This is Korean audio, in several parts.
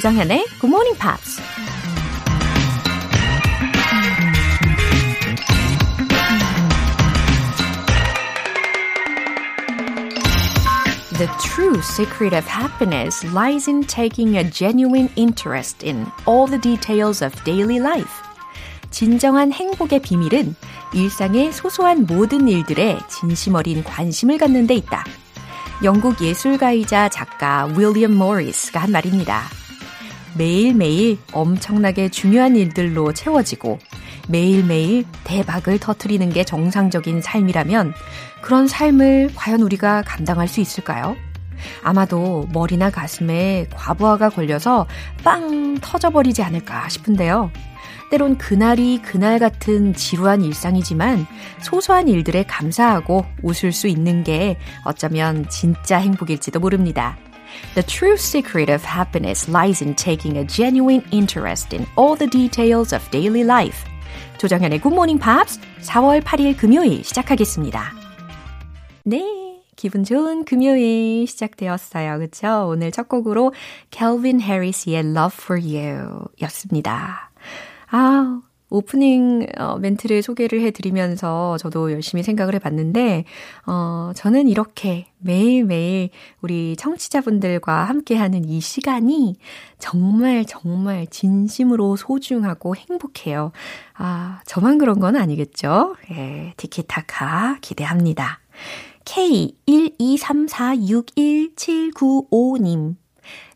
조정현의 Good Morning Pops. The true secret of happiness lies in taking a genuine interest in all the details of daily life. 진정한 행복의 비밀은 일상의 소소한 모든 일들에 진심 어린 관심을 갖는 데 있다. 영국 예술가이자 작가 윌리엄 모리스가 한 말입니다. 매일매일 엄청나게 중요한 일들로 채워지고 매일매일 대박을 터트리는 게 정상적인 삶이라면 그런 삶을 과연 우리가 감당할 수 있을까요? 아마도 머리나 가슴에 과부하가 걸려서 빵 터져버리지 않을까 싶은데요. 때론 그날이 그날 같은 지루한 일상이지만 소소한 일들에 감사하고 웃을 수 있는 게 어쩌면 진짜 행복일지도 모릅니다. The true secret of happiness lies in taking a genuine interest in all the details of daily life. 조정현의 Good Morning Pops 4월 8일 금요일 시작하겠습니다. 네. 기분 좋은 금요일 시작되었어요. 그쵸? 오늘 첫 곡으로 Calvin Harris의 Love for You 였습니다. 아, 오프닝 어, 멘트를 소개를 해드리면서 저도 열심히 생각을 해봤는데, 어, 저는 이렇게 매일매일 우리 청취자분들과 함께하는 이 시간이 정말 정말 진심으로 소중하고 행복해요. 아, 저만 그런 건 아니겠죠? 예, 티키타카 기대합니다. K123461795님.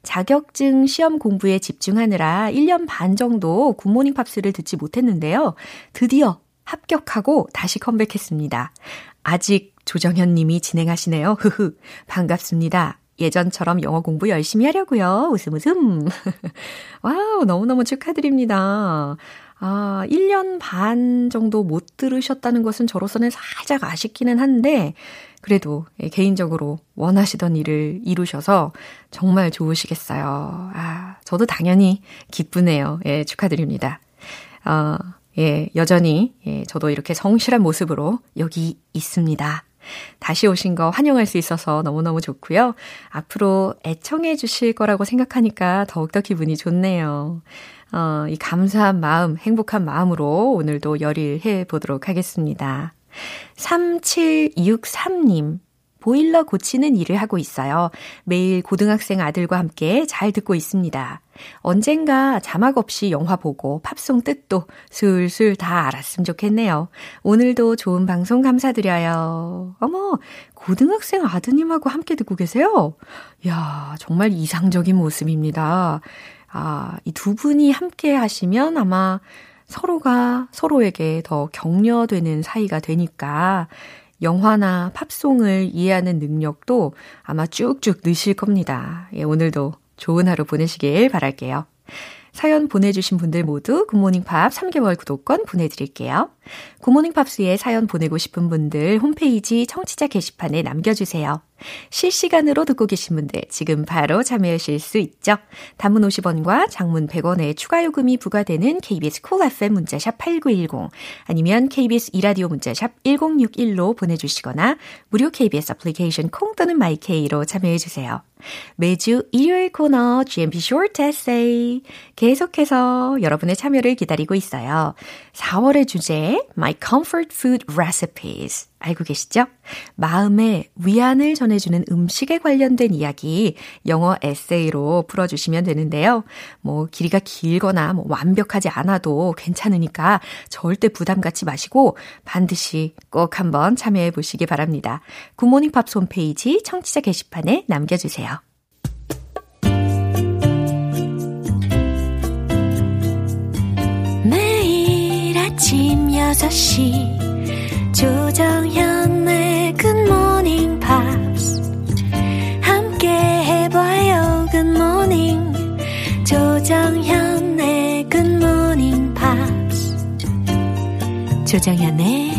자격증 시험 공부에 집중하느라 1년 반 정도 굿모닝 팝스를 듣지 못했는데요. 드디어 합격하고 다시 컴백했습니다. 아직 조정현 님이 진행하시네요. 흐흐. 반갑습니다. 예전처럼 영어 공부 열심히 하려고요. 웃음 웃음. wow, 너무너무 축하드립니다. 아, 1년 반 정도 못 들으셨다는 것은 저로서는 살짝 아쉽기는 한데, 그래도 예, 개인적으로 원하시던 일을 이루셔서 정말 좋으시겠어요. 아, 저도 당연히 기쁘네요. 예, 축하드립니다. 어, 예, 여전히, 예, 저도 이렇게 성실한 모습으로 여기 있습니다. 다시 오신 거 환영할 수 있어서 너무너무 좋고요. 앞으로 애청해 주실 거라고 생각하니까 더욱더 기분이 좋네요. 어, 이 감사한 마음, 행복한 마음으로 오늘도 열일해 보도록 하겠습니다. 3763님. 보일러 고치는 일을 하고 있어요. 매일 고등학생 아들과 함께 잘 듣고 있습니다. 언젠가 자막 없이 영화 보고 팝송 뜻도 술술 다 알았으면 좋겠네요. 오늘도 좋은 방송 감사드려요. 어머, 고등학생 아드님하고 함께 듣고 계세요? 야 정말 이상적인 모습입니다. 아, 이 두 분이 함께 하시면 아마 서로가 서로에게 더 격려되는 사이가 되니까 영화나 팝송을 이해하는 능력도 아마 쭉쭉 느실 겁니다. 예, 오늘도 좋은 하루 보내시길 바랄게요. 사연 보내주신 분들 모두 굿모닝 팝 3개월 구독권 보내드릴게요. 굿모닝 팝스에 사연 보내고 싶은 분들 홈페이지 청취자 게시판에 남겨주세요. 실시간으로 듣고 계신 분들 지금 바로 참여하실 수 있죠. 단문 50원과 장문 100원의 추가 요금이 부과되는 KBS cool cool FM 문자샵 8910 아니면 KBS 이라디오 문자샵 1061로 보내주시거나 무료 KBS 애플리케이션 콩 또는 마이케이로 참여해주세요. 매주 일요일 코너 GMP Short Essay 계속해서 여러분의 참여를 기다리고 있어요. 4월의 주제 My Comfort Food Recipes 알고 계시죠? 마음에 위안을 전해주는 음식에 관련된 이야기 영어 에세이로 풀어주시면 되는데요. 뭐 길이가 길거나 뭐 완벽하지 않아도 괜찮으니까 절대 부담 갖지 마시고 반드시 꼭 한번 참여해 보시기 바랍니다. 굿모닝 팝스 홈페이지 청취자 게시판에 남겨주세요. 아침 6시 조정현의 Good Morning Pops 함께 해봐요 Good Morning 조정현의 Good Morning Pops 조정현의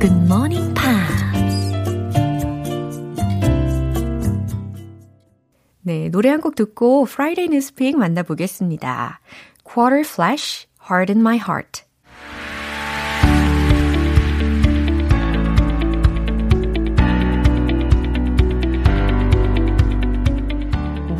Good Morning Pops 네, 노래 한 곡 듣고 Friday Newspeak 만나보겠습니다. Quarter Flash, Heart in My Heart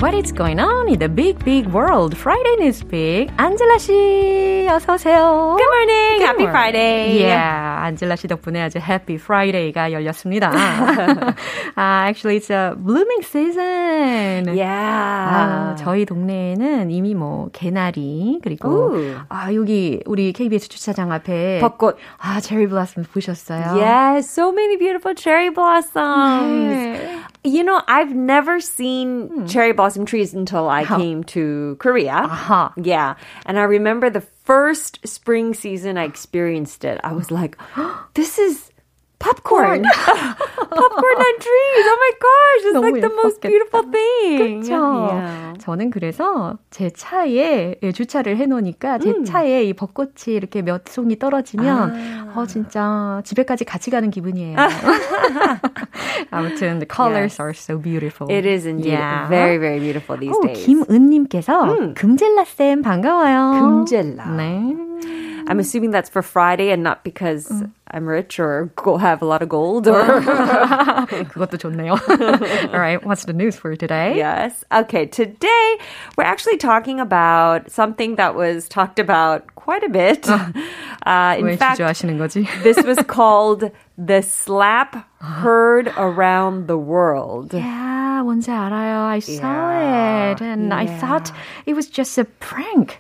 what is going on in the big, big world? Friday News Big. 안젤라 씨, 어서 오세요. Good morning. Good Happy morning. Friday. Yeah, 안젤라 씨 덕분에 아주 Happy Friday가 열렸습니다. uh, actually, it's a blooming season. Yeah. 아, 저희 동네에는 이미 뭐 개나리 그리고 Ooh. 아 여기 우리 KBS 주차장 앞에 벚꽃. 아 체리 블라썸 보셨어요? Yes, so many beautiful cherry blossoms. 네. You know, I've never seen cherry blossom trees until I came to Korea. 아하. Yeah. And I remember the first spring season I experienced it. I was like, this is popcorn. popcorn on trees. Oh my gosh. It's 너무 like the most 예뻤겠다. beautiful thing. 그렇죠. Yeah. 저는 그래서 제 차에 예, 주차를 해놓으니까 제 음. 차에 이 벚꽃이 이렇게 몇 송이 떨어지면 아. 어 진짜 집에까지 같이 가는 기분이에요. 아무튼 the colors Yes. are so beautiful. It is indeed Yeah. very, very beautiful these 오, days. 김은님께서 음. 금젤라 쌤 반가워요. 금젤라. 네. I'm assuming that's for Friday and not because I'm rich or go have a lot of gold or 그것도 좋네요. All right, what's the news for today? Yes. Okay, today we're actually talking about something that was talked about quite a bit. Uh, in 왜 fact, 주저하시는 거지? this was called the slap heard around the world. Yeah, 뭔지 알아요. I saw Yeah, it and I yeah. thought it was just a prank.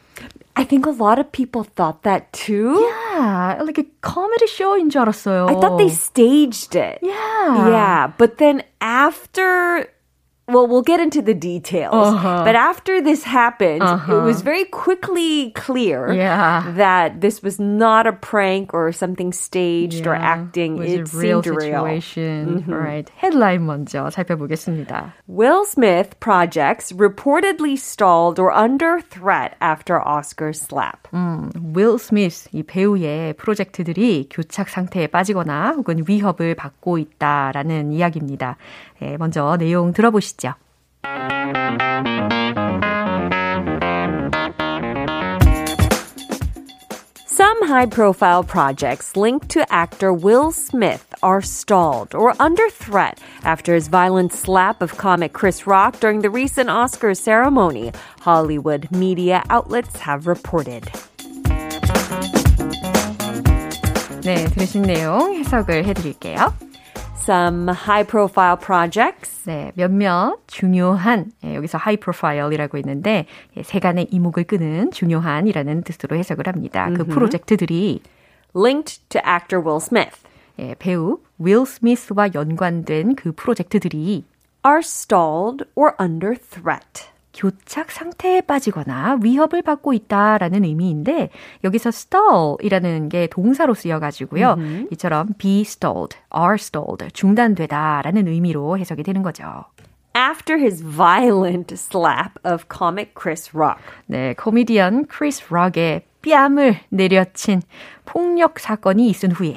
I think a lot of people thought that too. Yeah, like a comedy show인 줄 알았어요. I thought they staged it. Yeah. Yeah, but then after well, we'll get into the details. Uh-huh. But after this happened, it was very quickly clear Yeah. that this was not a prank or something staged or Yeah, acting. was It a real seemed real. situation. All right, 헤드라인 먼저 살펴보겠습니다. Will Smith projects reportedly stalled or under threat after Oscar slap. 윌 스미스 이 배우의 프로젝트들이 교착 상태에 빠지거나 혹은 위협을 받고 있다라는 이야기입니다. 네, 먼저 내용 들어보시죠. Some high profile projects linked to actor Will Smith are stalled or under threat after his violent slap of comic Chris Rock during the recent Oscars ceremony, Hollywood media outlets have reported. 네, 들으신 내용 해석을 해드릴게요. Some high profile projects 네, 몇몇 중요한 예, 여기서 high profile이라고 있는데 예, 세간의 이목을 끄는 중요한이라는 뜻으로 해석을 합니다. 그 프로젝트들이 linked to actor Will Smith 예, 배우 윌 스미스와 연관된 그 프로젝트들이 are stalled or under threat. 교착 상태에 빠지거나 위협을 받고 있다라는 의미인데 여기서 stall이라는 게 동사로 쓰여가지고요. 이처럼 be stalled, are stalled, 중단되다라는 의미로 해석이 되는 거죠. After his violent slap of comic Chris Rock. 네, 코미디언 크리스 락의 뺨을 내려친 폭력 사건이 있은 후에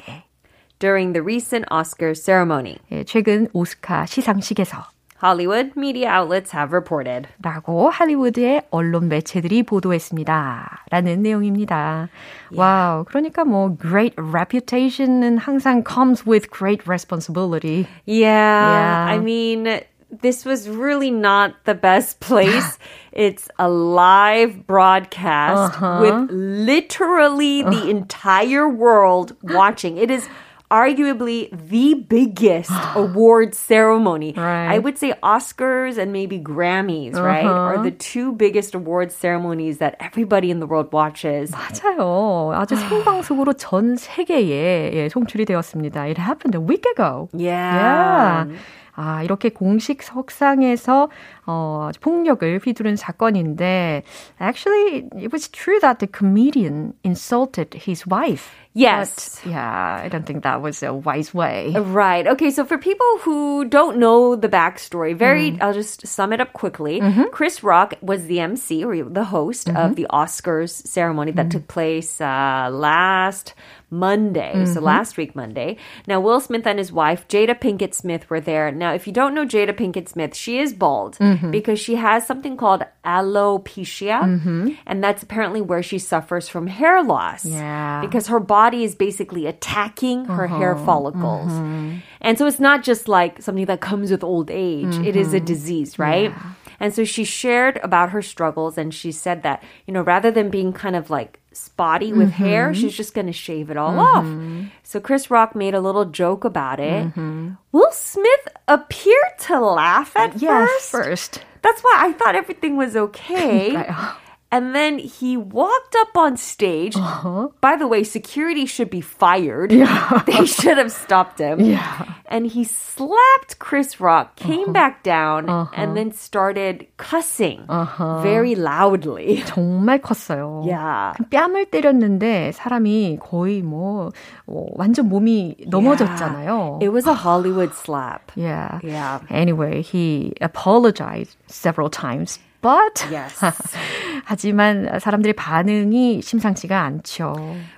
During the recent Oscars ceremony, 예, 최근 오스카 시상식에서 Hollywood media outlets have reported. 라고 할리우드의 언론 매체들이 보도했습니다. 라는 내용입니다. 와우. 그러니까 뭐 great reputation은 항상 comes with great responsibility. Yeah, Yeah. I mean, this was really not the best place. it's a live broadcast with literally the entire world watching. It is arguably the biggest award ceremony. Right. I would say Oscars and maybe Grammys, right? Are the two biggest award ceremonies that everybody in the world watches. 맞아요. 아주 생방송으로 전 세계에 예, 송출이 되었습니다. It happened a week ago. Yeah. Yeah. 아, 이렇게 공식 석상에서 어, 폭력을 휘두른 사건인데 actually it was true that the comedian insulted his wife. Yes. But, yeah, I don't think that was a wise way. Right. Okay. So for people who don't know the backstory, very, I'll just sum it up quickly. Chris Rock was the MC or the host of the Oscars ceremony that took place uh, last Monday. So last week, Monday. Now, Will Smith and his wife, Jada Pinkett Smith, were there. Now, if you don't know Jada Pinkett Smith, she is bald Mm-hmm. because she has something called alopecia. Mm-hmm. And that's apparently where she suffers from hair loss. Yeah. Because her body is basically attacking her uh-huh. hair follicles. Mm-hmm. And so it's not just like something that comes with old age, it is a disease, right? And so she shared about her struggles and she said that, you know, rather than being kind of like spotty with mm-hmm. hair, she's just going to shave it all mm-hmm. off. So Chris Rock made a little joke about it. Mm-hmm. Will Smith appeared to laugh at first. first. That's why I thought everything was okay. And then he walked up on stage. Uh-huh. By the way, security should be fired. Yeah. they should have stopped him. Yeah And he slapped Chris Rock, came uh-huh. back down, uh-huh. and then started cussing uh-huh. very loudly. 정말 컸어요. Yeah. 뺨을 때렸는데 사람이 거의 뭐, 뭐 완전 몸이 넘어졌잖아요. Yeah. It was a Hollywood slap. Yeah. Yeah. Anyway, he apologized several times but yes. 하지만 사람들의 반응이 심상치가 않죠.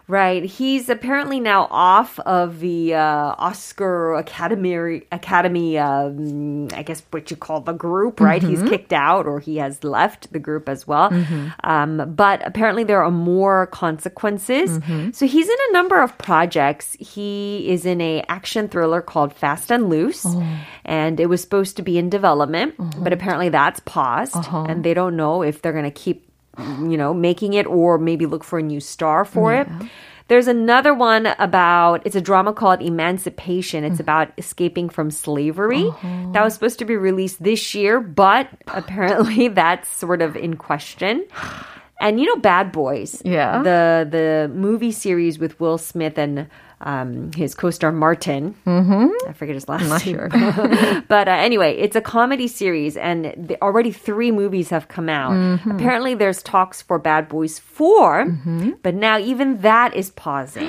Right. He's apparently now off of the uh, Oscar Academy Academy um, I guess what you call the group, right? Mm-hmm. He's kicked out or he has left the group as well. Mm-hmm. Um, but apparently there are more consequences. Mm-hmm. So he's in a number of projects. He is in a action thriller called Fast and Loose oh. and it was supposed to be in development, uh-huh. but apparently that's paused uh-huh. and they don't know if they're going to keep you know, making it or maybe look for a new star for yeah. it. There's another one about, it's a drama called Emancipation. It's mm. about escaping from slavery. Uh-huh. That was supposed to be released this year, but apparently that's sort of in question. And you know, Bad Boys. Yeah. The, the movie series with Will Smith and um, his co-star Martin. Mm-hmm. I forget his last name. Sure. but uh, anyway, it's a comedy series, and the, already three movies have come out. Mm-hmm. Apparently, there's talks for Bad Boys 4, mm-hmm. but now even that is pausing.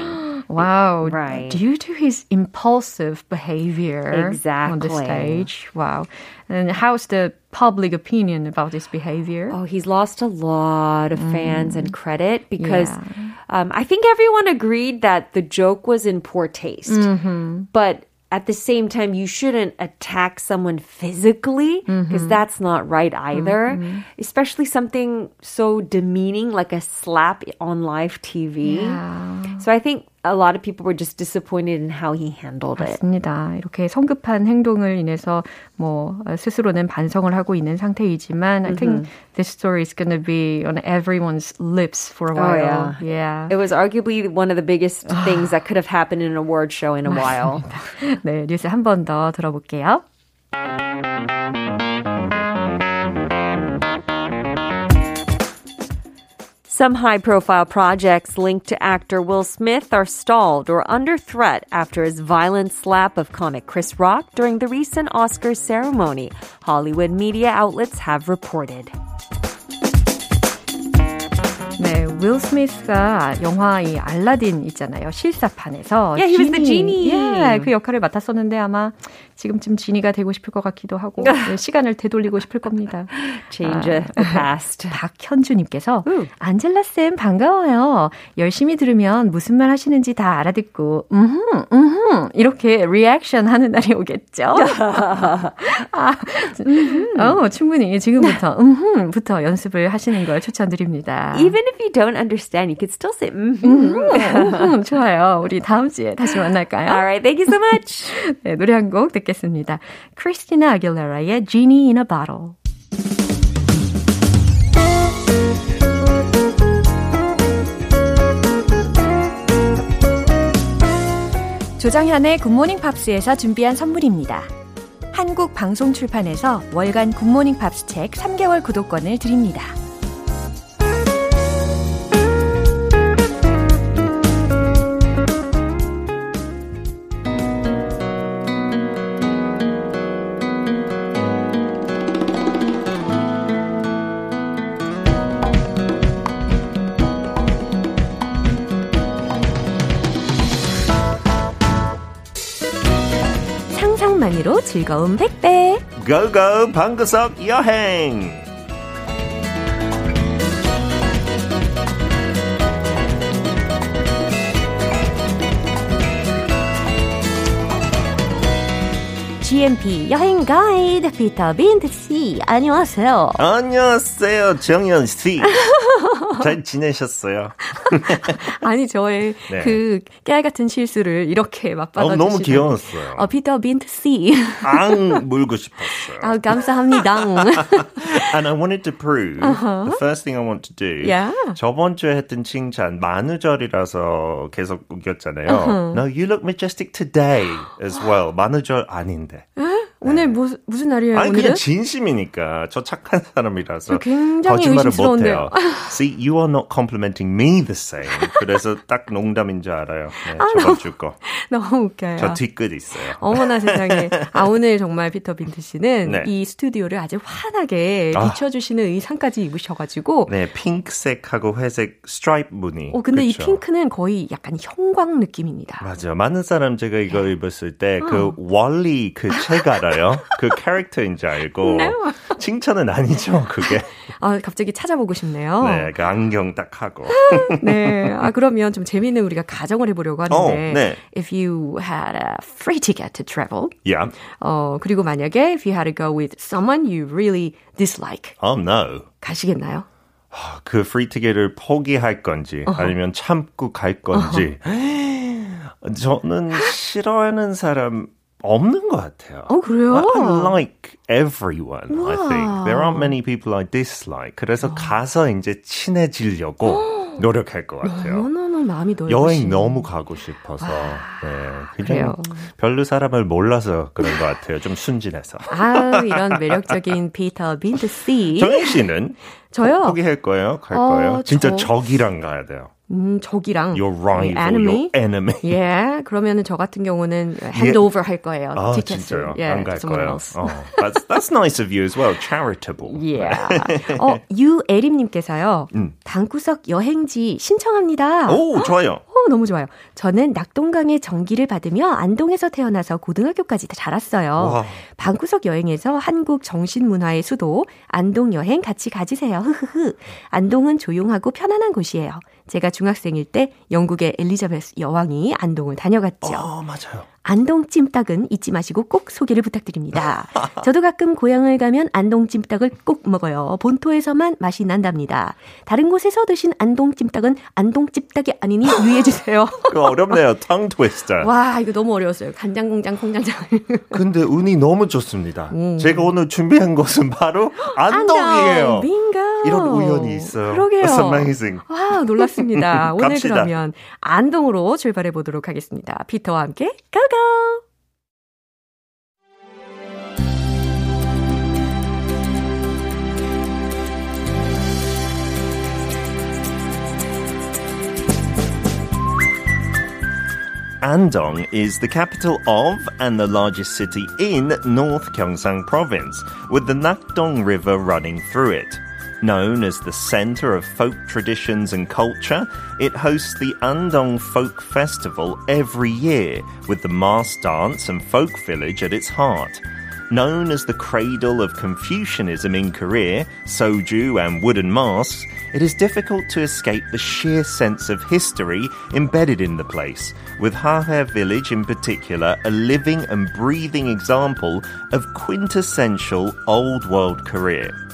Wow. Right. Due to his impulsive behavior exactly. on the stage. Wow. And how's the public opinion about this behavior? Oh, he's lost a lot of fans mm. and credit because yeah. um, I think everyone agreed that the joke was in poor taste. Mm-hmm. But at the same time, you shouldn't attack someone physically because mm-hmm. that's not right either. Mm-hmm. Especially something so demeaning like a slap on live TV. Yeah. So I think a lot of people were just disappointed in how he handled it. 맞습니다. 이렇게 성급한 행동을 인해서 뭐 스스로는 반성을 하고 있는 상태이지만 I think this story is going to be on everyone's lips for a while. Oh, yeah. yeah. It was arguably one of the biggest things that could have happened in an award show in a while. 네, 뉴스 한 번 더 들어볼게요. Some high profile projects linked to actor Will Smith are stalled or under threat after his violent slap of comic Chris Rock during the recent Oscars ceremony, Hollywood media outlets have reported. 네, 윌 스미스가 영화 이 알라딘 있잖아요. 실사판에서 yeah, he was the genie. 예, 그 역할을 맡았었는데 아마 지금쯤 지니가 되고 싶을 것 같기도 하고 네, 시간을 되돌리고 싶을 겁니다. Change 아, the past. 박현주님께서 안젤라 쌤 반가워요. 열심히 들으면 무슨 말 하시는지 다 알아듣고 음흠 음흠 이렇게 리액션 하는 날이 오겠죠. 아, 어, 충분히 지금부터 음흠부터 연습을 하시는 걸 추천드립니다. Even if you don't understand, you could still say. 음흠 좋아요. 우리 다음 주에 다시 만날까요? Alright, thank you so much. 네, 노래 한 곡 듣겠습니다. 듣겠습니다. 크리스티나 아길레라의 Genie in a Bottle. 조정현의 굿모닝 팝스에서 준비한 선물입니다. 한국 방송 출판에서 월간 굿모닝 팝스 책 3개월 구독권을 드립니다. 즐거운 100배. 고고 방구석 여행. GMP 여행 가이드 피터 빈트 씨 안녕하세요. 안녕하세요 정연 씨. 잘 지내셨어요? 아니 저의 네. 그 깨알 같은 실수를 이렇게 맛받아 어, 너무 귀여웠어요. 어, 피터 빈트 씨. 앙 물고 싶었어요. 아, 감사합니다. And I wanted to prove uh-huh. the first thing I want to do. Yeah. 저번 주에 했던 칭찬 만우절이라서 계속 우겼잖아요. Uh-huh. No, you look majestic today as well. 만우절 아닌데. 오늘 네. 무슨 무슨 날이에요? 아니 오늘은? 그냥 진심이니까 저 착한 사람이라서 굉장히 거짓말을. 못해요. See, you are not complimenting me the same. 그래서 딱 농담인 줄 알아요. 네, 아, 저번 주 거. 너무 웃겨요. 저 뒤끝 있어요. 어머나 세상에. 아 오늘 정말 피터 빈트 씨는 네. 이 스튜디오를 아주 환하게 아. 비춰주시는 의상까지 입으셔가지고. 네, 핑크색하고 회색 스트라이프 무늬. 어 근데 그쵸? 이 핑크는 거의 약간 형광 느낌입니다. 맞아. 많은 사람 제가 이거 네. 입었을 때그 어. 월리 그책 알아. 알아요? 그 캐릭터인지 알고 no. 칭찬은 아니죠, 그게. 아, 갑자기 찾아보고 싶네요. 네, 그 안경 딱 하고. 네. 아, 그러면 좀 재미있는 우리가 가정을 해보려고 하는데. Oh, 네. If you had a free ticket to travel. Yeah. 어, 그리고 만약에 if you had to go with someone you really dislike. Oh, no. 가시겠나요? 그 free 티켓을 포기할 건지 uh-huh. 아니면 참고 갈 건지 uh-huh. 저는 싫어하는 사람 없는 것 같아요. 어, 그래요? I like everyone, 우와. I think. There aren't many people I dislike. 그래서 가서 이제 친해지려고 노력할 것 같아요. 너무너무 마음이 넓으시 여행 너무 가고 싶어서. 네. 그냥 별로 사람을 몰라서 그런 것 같아요. 좀 순진해서. 아, 이런 매력적인 피터 빈트 씨. 정영 씨는 저요? 포기할 거예요? 갈 어, 거예요? 진짜 저... 적이랑 가야 돼요. 음, 적이랑 your rival, enemy. your enemy. 예, yeah, 그러면은 저 같은 경우는 핸드오버 할 거예요. 아, 티켓을. 진짜요? 예, 안갈 거예요. 어, that's, that's nice of you as well. Charitable. Yeah. 어, 유에림님께서요. 음. 방구석 여행지 신청합니다. 오, 좋아요. 오, 너무 좋아요. 저는 낙동강의 전기를 받으며 안동에서 태어나서 고등학교까지 자랐어요. 와. 방구석 여행에서 한국 정신문화의 수도 안동 여행 같이 가지세요. 흐흐흐. 안동은 조용하고 편안한 곳이에요. 제가 중학생일 때 영국의 엘리자베스 여왕이 안동을 다녀갔죠. 어, 맞아요. 안동 찜닭은 잊지 마시고 꼭 소개를 부탁드립니다. 저도 가끔 고향을 가면 안동 찜닭을 꼭 먹어요. 본토에서만 맛이 난답니다. 다른 곳에서 드신 안동 찜닭은 안동 찜닭이 아니니 유의해 주세요. 그 어렵네요. tongue twister. 와, 이거 너무 어려웠어요. 간장 공장 콩장장. 근데 운이 너무 좋습니다. 음. 제가 오늘 준비한 것은 바로 안동이에요. 안동. 이런 우연이 있어요. 그러게요. That's amazing. 와, 놀랐습니다. 오늘 그러면 안동으로 출발해 보도록 하겠습니다. 피터와 함께 고고! Andong is the capital of and the largest city in North Gyeongsang province, with the Nakdong River running through it. Known as the center of folk traditions and culture, it hosts the Andong Folk Festival every year, with the mass dance and folk village at its heart. Known as the cradle of Confucianism in Korea, soju and wooden masks, it is difficult to escape the sheer sense of history embedded in the place, with Hahe village in particular a living and breathing example of quintessential old world Korea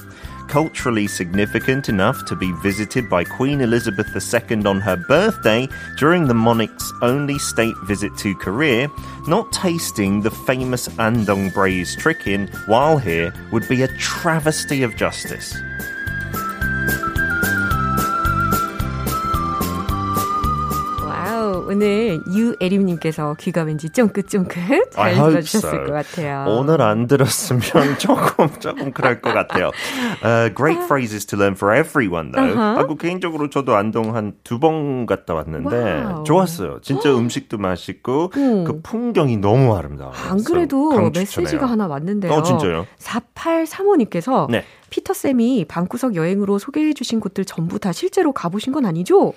culturally significant enough to be visited by Queen Elizabeth II on her birthday during the monarch's only state visit to Korea, not tasting the famous Andong braised chicken while here would be a travesty of justice. 오늘 유에림님께서 귀가 왠지 쫑긋쫑긋 잘 들어주셨을 것 같아요. 오늘 안 들었으면 조금 조금 그럴 것 같아요. Uh, great phrases to learn for everyone though. Uh-huh. 아, 그 개인적으로 저도 안동 한 두 번 갔다 왔는데 wow. 좋았어요. 진짜 음식도 맛있고 음. 그 풍경이 너무 아름다워요. 안 그래도 메시지가 하나 왔는데요. 어, 진짜요? 4835님께서 네. 피터쌤이 방구석 여행으로 소개해 주신 곳들 전부 다 실제로 가보신 건 아니죠?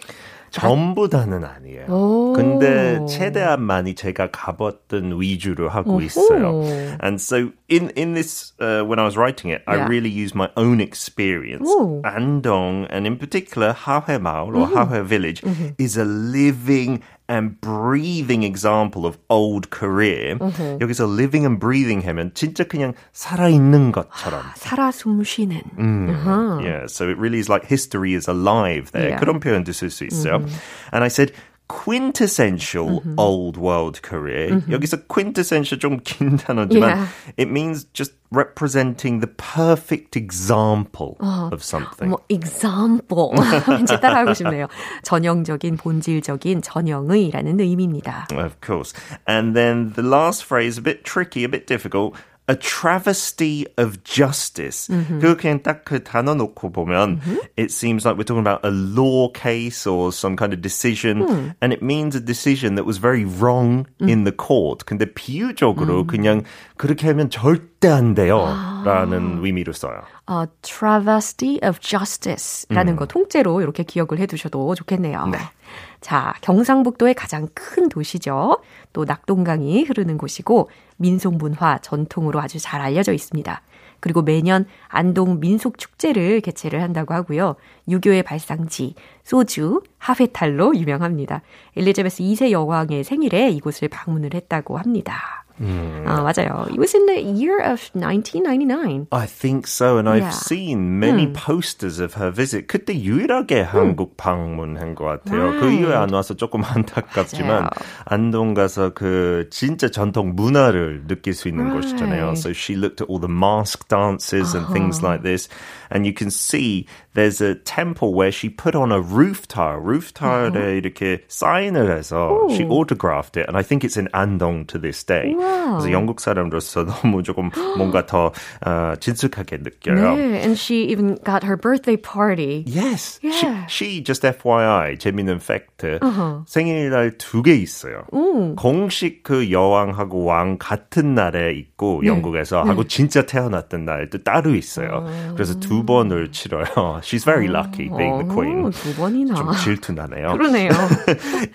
전부 다는 아니에요. 오. 근데 최대한 많이 제가 가봤던 위주로 하고 오호. 있어요. And so in in this uh, when I was writing it, yeah. I really used my own experience. Ooh. Andong and in particular Hahe Maul or mm-hmm. Hahe Village mm-hmm. is a living and breathing example of old Korea. Uh-huh. 여기서 living and breathing 하면 진짜 그냥 살아있는 것처럼. 살아 숨 쉬는. Mm. Yeah, so it really is like history is alive there. Yeah. 그런 표현도 쓸 수 있어요. And I said quintessential old world Korea. 여기서 quintessential 좀 긴 단어지만 Yeah. it means just representing the perfect example of something. 뭐 example 왠지 따라하고 싶네요. 전형적인 본질적인 전형의라는 의미입니다. Of course. And then the last phrase, a bit tricky, a bit difficult. A travesty of justice. 그거 그냥 딱 그 단어 놓고 보면 it seems like we're talking about a law case or some kind of decision and it means a decision that was very wrong in the court. 근데 비유적으로 그냥 그렇게 하면 절대 안 돼요. 라는 의미로 써요. 어, travesty of justice라는 거 통째로 이렇게 기억을 해두셔도 좋겠네요. 자, 경상북도의 가장 큰 도시죠. 또 낙동강이 흐르는 곳이고 민속문화 전통으로 아주 잘 알려져 있습니다. 그리고 매년 안동 민속축제를 개최를 한다고 하고요. 유교의 발상지, 소주, 하회탈로 유명합니다. 엘리자베스 2세 여왕의 생일에 이곳을 방문을 했다고 합니다. 아, 맞아요. It was in the year of 1999. I think so, and I've Yeah. seen many posters of her visit. 그때 유일하게 한국 방문한 것 같아요. 그 이후에 안 와서 조금 안타깝지만 맞아요. 안동 가서 그 진짜 전통 문화를 느낄 수 있는 Right. 곳이잖아요. So she looked at all the mask dances and things like this, and you can see there's a temple where she put on a roof tile. Roof tile에 이렇게 사인을 해서 she autographed it, and I think it's in Andong to this day. 그래서 영국 사람으로서 너무 조금 뭔가 더 어, 진숙하게 느껴요. 네, and she even got her birthday party. Yes. Yeah. She, she just FYI 재밌는 팩트. 생일날 두 개 있어요. 공식 그 여왕하고 왕 같은 날에 있고 영국에서 하고 진짜 태어났던 날도 따로 있어요. 그래서 두 번을 치러요. She's very lucky being the queen. 어, 두 번이나. 좀 질투 나네요. 그러네요.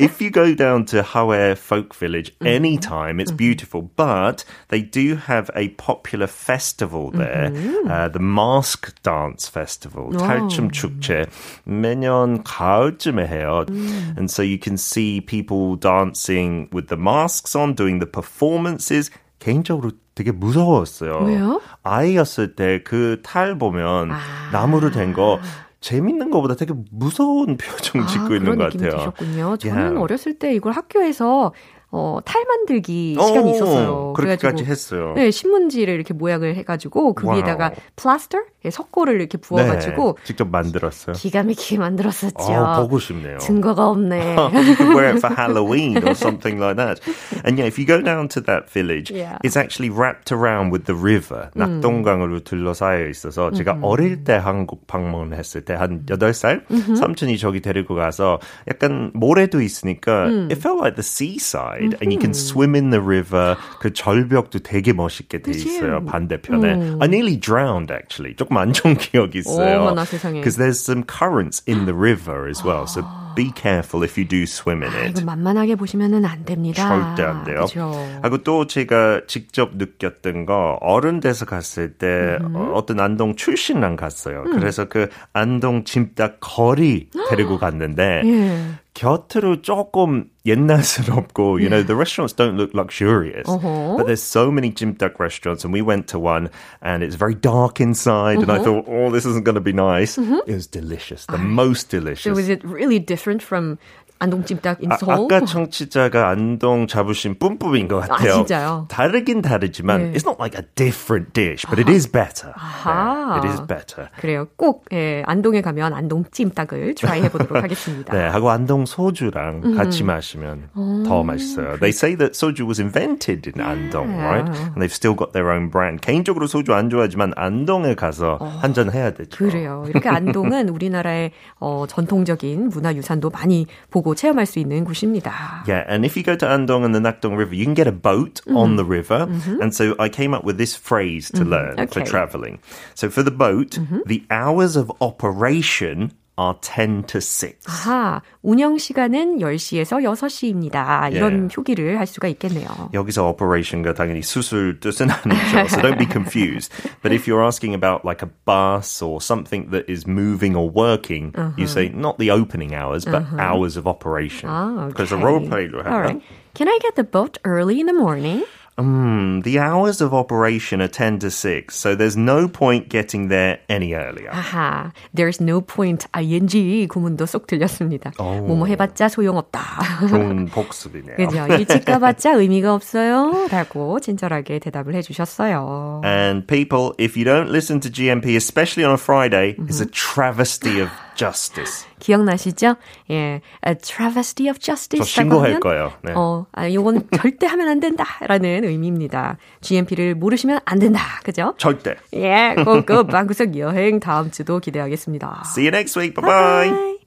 if you go down to Hawaii Folk Village anytime, it's beautiful. But they do have a popular festival there, uh, the Mask Dance Festival, 탈춤 축제. 매년 가을쯤에 해요. And so you can see people dancing with the masks on, doing the performances. 개인적으로 되게 무서웠어요. 왜요? 아이였을 때 그 탈 보면 나무로 된거 재밌는 것보다 되게 무서운 표정 짓고 아, 있는 것 같아요. 드셨군요. 저는 Yeah. 어렸을 때 이걸 학교에서 어, 탈 만들기 시간이 오, 있었어요. 그렇게까지 했어요. 네, 신문지를 이렇게 모양을 해가지고 그 wow. 위에다가 plaster, 예, 석고를 이렇게 부어가지고 네, 직접 만들었어요. 기가 막히게 만들었었죠. 어, 보고 싶네요. 증거가 없네. you could wear it for Halloween or something like that. And yeah, if you go down to that village, Yeah. it's actually wrapped around with the river. 낙동강으로 둘러싸여 있어서 제가 어릴 때 한국 방문했을 때 한 8살 삼촌이 저기 데리고 가서 약간 모래도 있으니까 it felt like the seaside and you can swim in the river. 그 절벽도 되게 멋있게 돼? 있어요. 반대편에. I nearly drowned actually. 조금 안 좋은 기억이 있어요. 어머나 세상에. Because there's some currents in the river as well. So be careful if you do swim in 아, it. 이거 만만하게 보시면은 안 됩니다. 절대 안 돼요. 그죠. 하고 또 제가 직접 느꼈던 거 어른 돼서 갔을 때 어, 어떤 안동 출신랑 갔어요. 그래서 그 안동 짐닭 거리 데리고 갔는데 예. 곁으로 조금 옛날스럽고, you know, the restaurants don't look luxurious, Uh-huh. but there's so many jimdak restaurants, and we went to one, and it's very dark inside, and I thought, oh, this isn't going to be nice. It was delicious, the most delicious. So was it really different from 안동찜닭 in 아, Seoul? 아까 청취자가 안동 자부심 뿜뿜인 것 같아요. 진짜요? 다르긴 다르지만 네. it's not like a different dish, but it is better. 아하. 네, it is better. 그래요. 꼭 예, 안동에 가면 안동 찜닭을 try 해보도록 하겠습니다. 네, 하고 안동 소주랑 같이 마시면 더 맛있어요. They say that soju was invented in 안동, right? And they've still got their own brand. 개인적으로 소주 안 좋아하지만 안동에 가서 한잔 해야 되죠. 그래요. 이렇게 안동은 우리나라의 어, 전통적인 문화유산도 많이 보고 체험할 수 있는 곳입니다. Yeah, and if you go to Andong and the Nakdong River, you can get a boat on the river. And so I came up with this phrase to learn for Okay. traveling. So for the boat, the hours of operation are 10 to 6. 아하, 운영 시간은 10시에서 6시입니다. 이런 Yeah. 표기를 할 수가 있겠네요. 여기서 operation가 당연히 수술 뜻은 아니죠. So don't be confused. But if you're asking about like a bus or something that is moving or working, you say not the opening hours, but hours of operation. 아, 그래서 okay. role play로 All right. 하면 Can I get the boat early in the morning? Hmm, the hours of operation are 10 to 6, so there's no point getting there any earlier. 아하, there's no point ing 구문도 쏙 들렸습니다. 뭐뭐 해봤자 소용없다. 좋은 복습이네요. 그죠? 일찍 가봤자 의미가 없어요. 라고 친절하게 대답을 해주셨어요. And people, if you don't listen to GMP, especially on a Friday, it's a travesty of justice. 기억나시죠? 예, a travesty of justice. 저 신고할 거예요. 네. 어, 아, 이건 절대 하면 안 된다. 라는 의미입니다. GMP를 모르시면 안 된다. 그죠? 절대. 예, 고고 방구석 여행 다음 주도 기대하겠습니다. See you next week. Bye bye.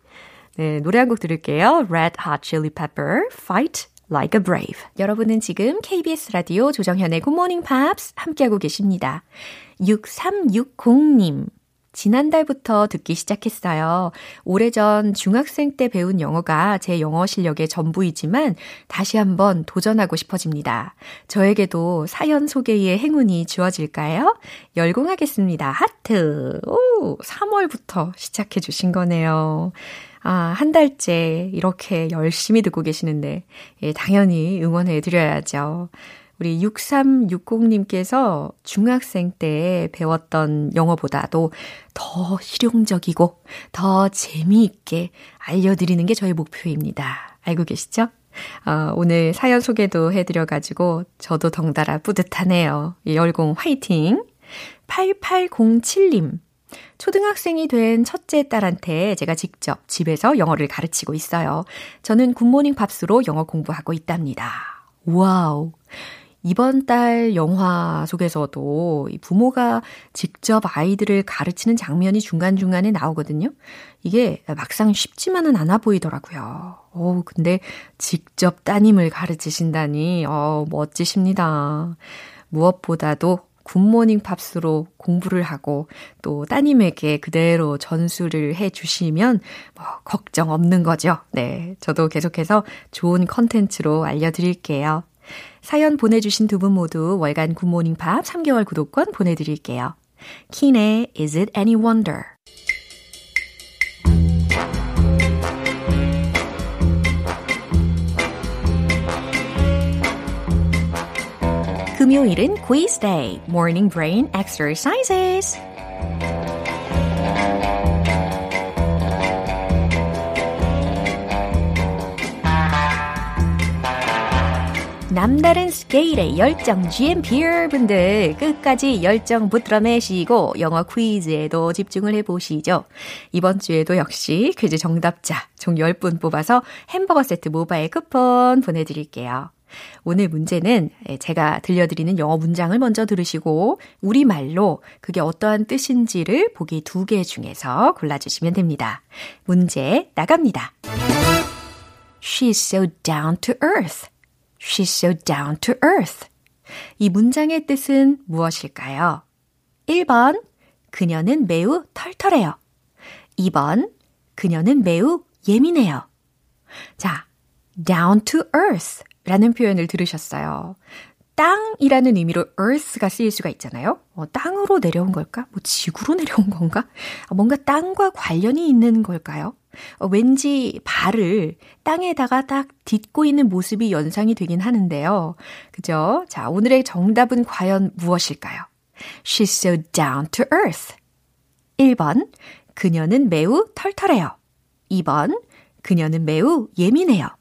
네, 노래 한 곡 들을게요. Red Hot Chili Pepper, Fight Like a Brave. 여러분은 지금 KBS 라디오 조정현의 Good Morning Pops 함께하고 계십니다. 6360님. 지난달부터 듣기 시작했어요. 오래전 중학생 때 배운 영어가 제 영어 실력의 전부이지만 다시 한번 도전하고 싶어집니다. 저에게도 사연 소개의 행운이 주어질까요? 열공하겠습니다. 하트. 오, 3월부터 시작해 주신 거네요. 아, 한 달째 이렇게 열심히 듣고 계시는데, 예, 당연히 응원해 드려야죠. 우리 6360님께서 중학생 때 배웠던 영어보다도 더 실용적이고 더 재미있게 알려드리는 게 저희 목표입니다. 알고 계시죠? 어, 오늘 사연 소개도 해드려가지고 저도 덩달아 뿌듯하네요. 이 열공 화이팅! 8807님. 초등학생이 된 첫째 딸한테 제가 직접 집에서 영어를 가르치고 있어요. 저는 굿모닝 팝스로 영어 공부하고 있답니다. Wow. 이번 달 영화 속에서도 이 부모가 직접 아이들을 가르치는 장면이 중간중간에 나오거든요. 이게 막상 쉽지만은 않아 보이더라고요. 오, 근데 직접 따님을 가르치신다니, 어, 멋지십니다. 무엇보다도 굿모닝 팝스로 공부를 하고 또 따님에게 그대로 전수를 해 주시면 뭐 걱정 없는 거죠. 네. 저도 계속해서 좋은 컨텐츠로 알려드릴게요. 사연 보내주신 두 분 모두 월간 굿모닝 팝 3개월 구독권 보내드릴게요. 킨의 Is It Any Wonder? 금요일은 quiz day, morning brain exercises. 남다른 스케일의 열정 GMPR 분들 끝까지 열정 붙들어매시고 영어 퀴즈에도 집중을 해보시죠. 이번 주에도 역시 퀴즈 정답자 총 10분 뽑아서 햄버거 세트 모바일 쿠폰 보내드릴게요. 오늘 문제는 제가 들려드리는 영어 문장을 먼저 들으시고 우리말로 그게 어떠한 뜻인지를 보기 두 개 중에서 골라주시면 됩니다. 문제 나갑니다. She's so down to earth. She's so down to earth. 이 문장의 뜻은 무엇일까요? 1번, 그녀는 매우 털털해요. 2번, 그녀는 매우 예민해요. 자, down to earth 라는 표현을 들으셨어요. 땅이라는 의미로 earth가 쓰일 수가 있잖아요. 어, 땅으로 내려온 걸까? 뭐 지구로 내려온 건가? 아, 뭔가 땅과 관련이 있는 걸까요? 어, 왠지 발을 땅에다가 딱 딛고 있는 모습이 연상이 되긴 하는데요. 그죠? 자, 오늘의 정답은 과연 무엇일까요? She's so down to earth. 1번, 그녀는 매우 털털해요. 2번, 그녀는 매우 예민해요.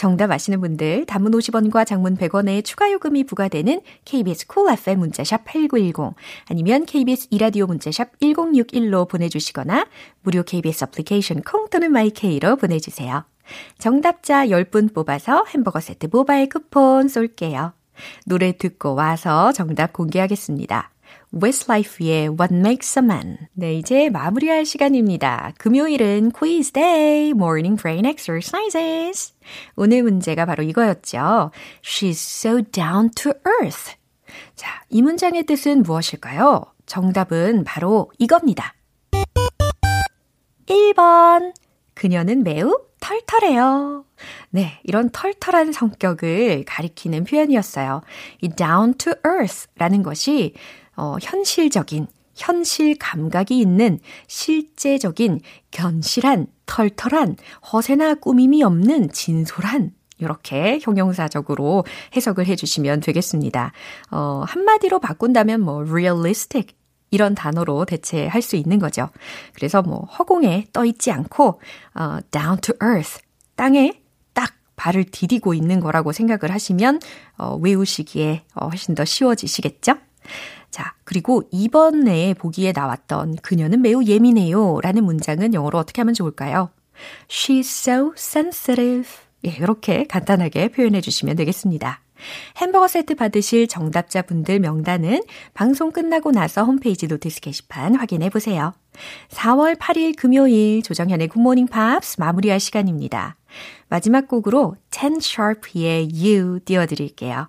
정답 아시는 분들 단문 50원과 장문 100원의 추가 요금이 부과되는 KBS Cool FM 문자샵 8910 아니면 KBS 2라디오 문자샵 1061로 보내주시거나 무료 KBS 애플리케이션 콩 또는 마이케이로 보내주세요. 정답자 10분 뽑아서 햄버거 세트 모바일 쿠폰 쏠게요. 노래 듣고 와서 정답 공개하겠습니다. Westlife의 What Makes a Man. 네, 이제 마무리할 시간입니다. 금요일은 quiz day, morning brain exercises. 오늘 문제가 바로 이거였죠. She's so down to earth. 자, 이 문장의 뜻은 무엇일까요? 정답은 바로 이겁니다. 1번. 그녀는 매우 털털해요. 네, 이런 털털한 성격을 가리키는 표현이었어요. 이 down to earth 라는 것이 어, 현실적인, 현실 감각이 있는 실제적인 견실한, 털털한, 허세나 꾸밈이 없는 진솔한 이렇게 형용사적으로 해석을 해주시면 되겠습니다. 어, 한마디로 바꾼다면 뭐 realistic 이런 단어로 대체할 수 있는 거죠. 그래서 뭐 허공에 떠 있지 않고 어, down to earth 땅에 딱 발을 디디고 있는 거라고 생각을 하시면 어, 외우시기에 어, 훨씬 더 쉬워지시겠죠? 자, 그리고 이번에 보기에 나왔던 그녀는 매우 예민해요 라는 문장은 영어로 어떻게 하면 좋을까요? She's so sensitive. 예, 이렇게 간단하게 표현해 주시면 되겠습니다. 햄버거 세트 받으실 정답자 분들 명단은 방송 끝나고 나서 홈페이지 notice 게시판 확인해 보세요. 4월 8일 금요일 조정현의 굿모닝 팝스 마무리할 시간입니다. 마지막 곡으로 10 Sharp의 You 띄워드릴게요.